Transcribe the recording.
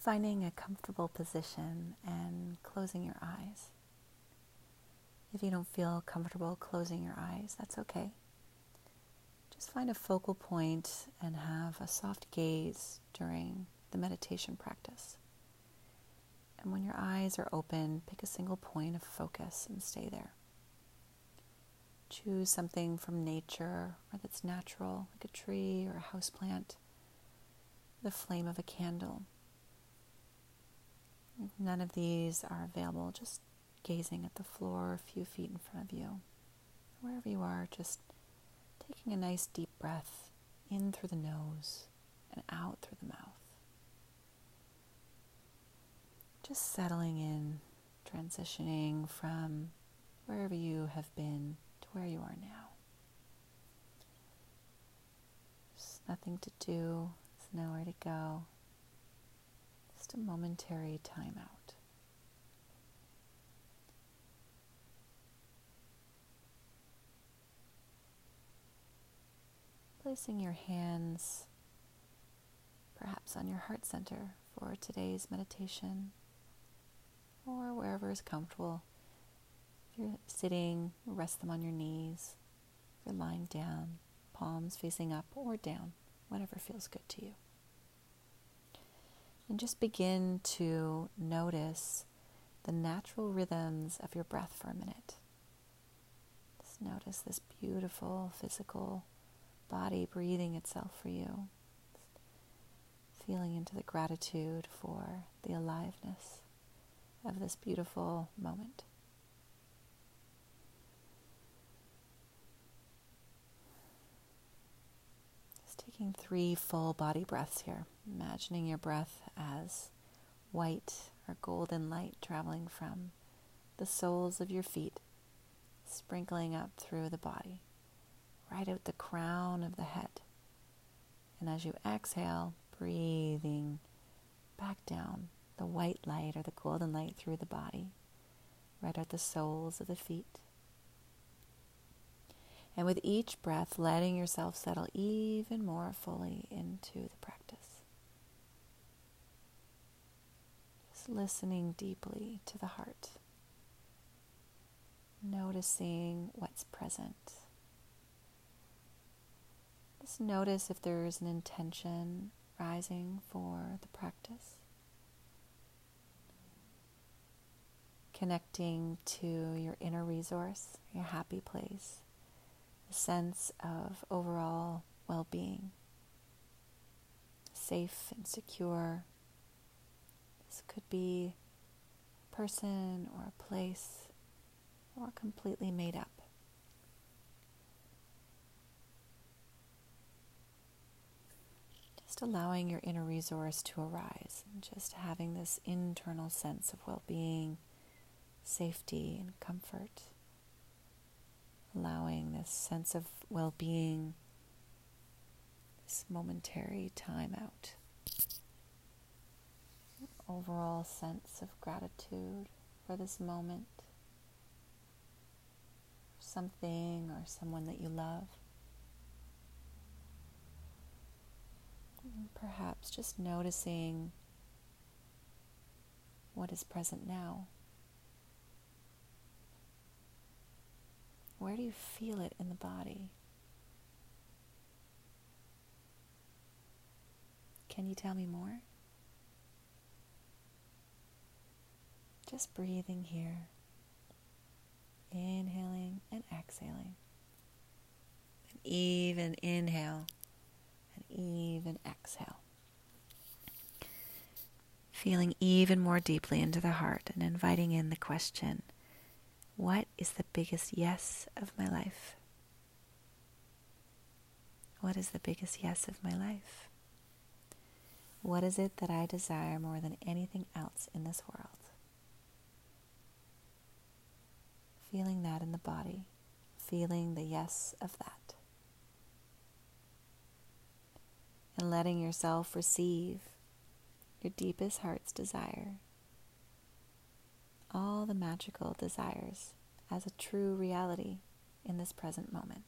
finding a comfortable position and closing your eyes. If you don't feel comfortable closing your eyes, that's okay. Just find a focal point and have a soft gaze during the meditation practice. And when your eyes are open, pick a single point of focus and stay there. Choose something from nature or that's natural, like a tree or a house plant, the flame of a candle. None of these are available, just gazing at the floor a few feet in front of you. Wherever you are, just taking a nice deep breath in through the nose and out through the mouth. Just settling in, transitioning from wherever you have been to where you are now. There's nothing to do, there's nowhere to go. Just a momentary timeout. Placing your hands perhaps on your heart center for today's meditation or wherever is comfortable. If you're sitting, rest them on your knees. If you're lying down, palms facing up or down, whatever feels good to you. And just begin to notice the natural rhythms of your breath for a minute. Just notice this beautiful physical body breathing itself for you. feeling into the gratitude for the aliveness of this beautiful moment. Just taking three full body breaths here, imagining your breath as white or golden light traveling from the soles of your feet, sprinkling up through the body, right out the crown of the head. And as you exhale, breathing back down the white light or the golden light through the body, right out the soles of the feet. And with each breath, letting yourself settle even more fully into the practice. Just listening deeply to the heart, noticing what's present. Just notice if there is an intention rising for the practice. connecting to your inner resource, your happy place, a sense of overall well being, safe and secure. Could be a person or a place or completely made up. Just allowing your inner resource to arise and just having this internal sense of well being safety and comfort, allowing this sense of well being, this momentary time out, overall sense of gratitude for this moment, for something or someone that you love. And perhaps just noticing what is present now. Where do you feel it in the body? Can you tell me more? Just breathing here, inhaling and exhaling. An even inhale, and even exhale. Feeling even more deeply into the heart and inviting in the question what is the biggest yes of my life? What is the biggest yes of my life? What is it that I desire more than anything else in this world? Feeling that in the body, feeling the yes of that. And letting yourself receive your deepest heart's desire all the magical desires as a true reality in this present moment.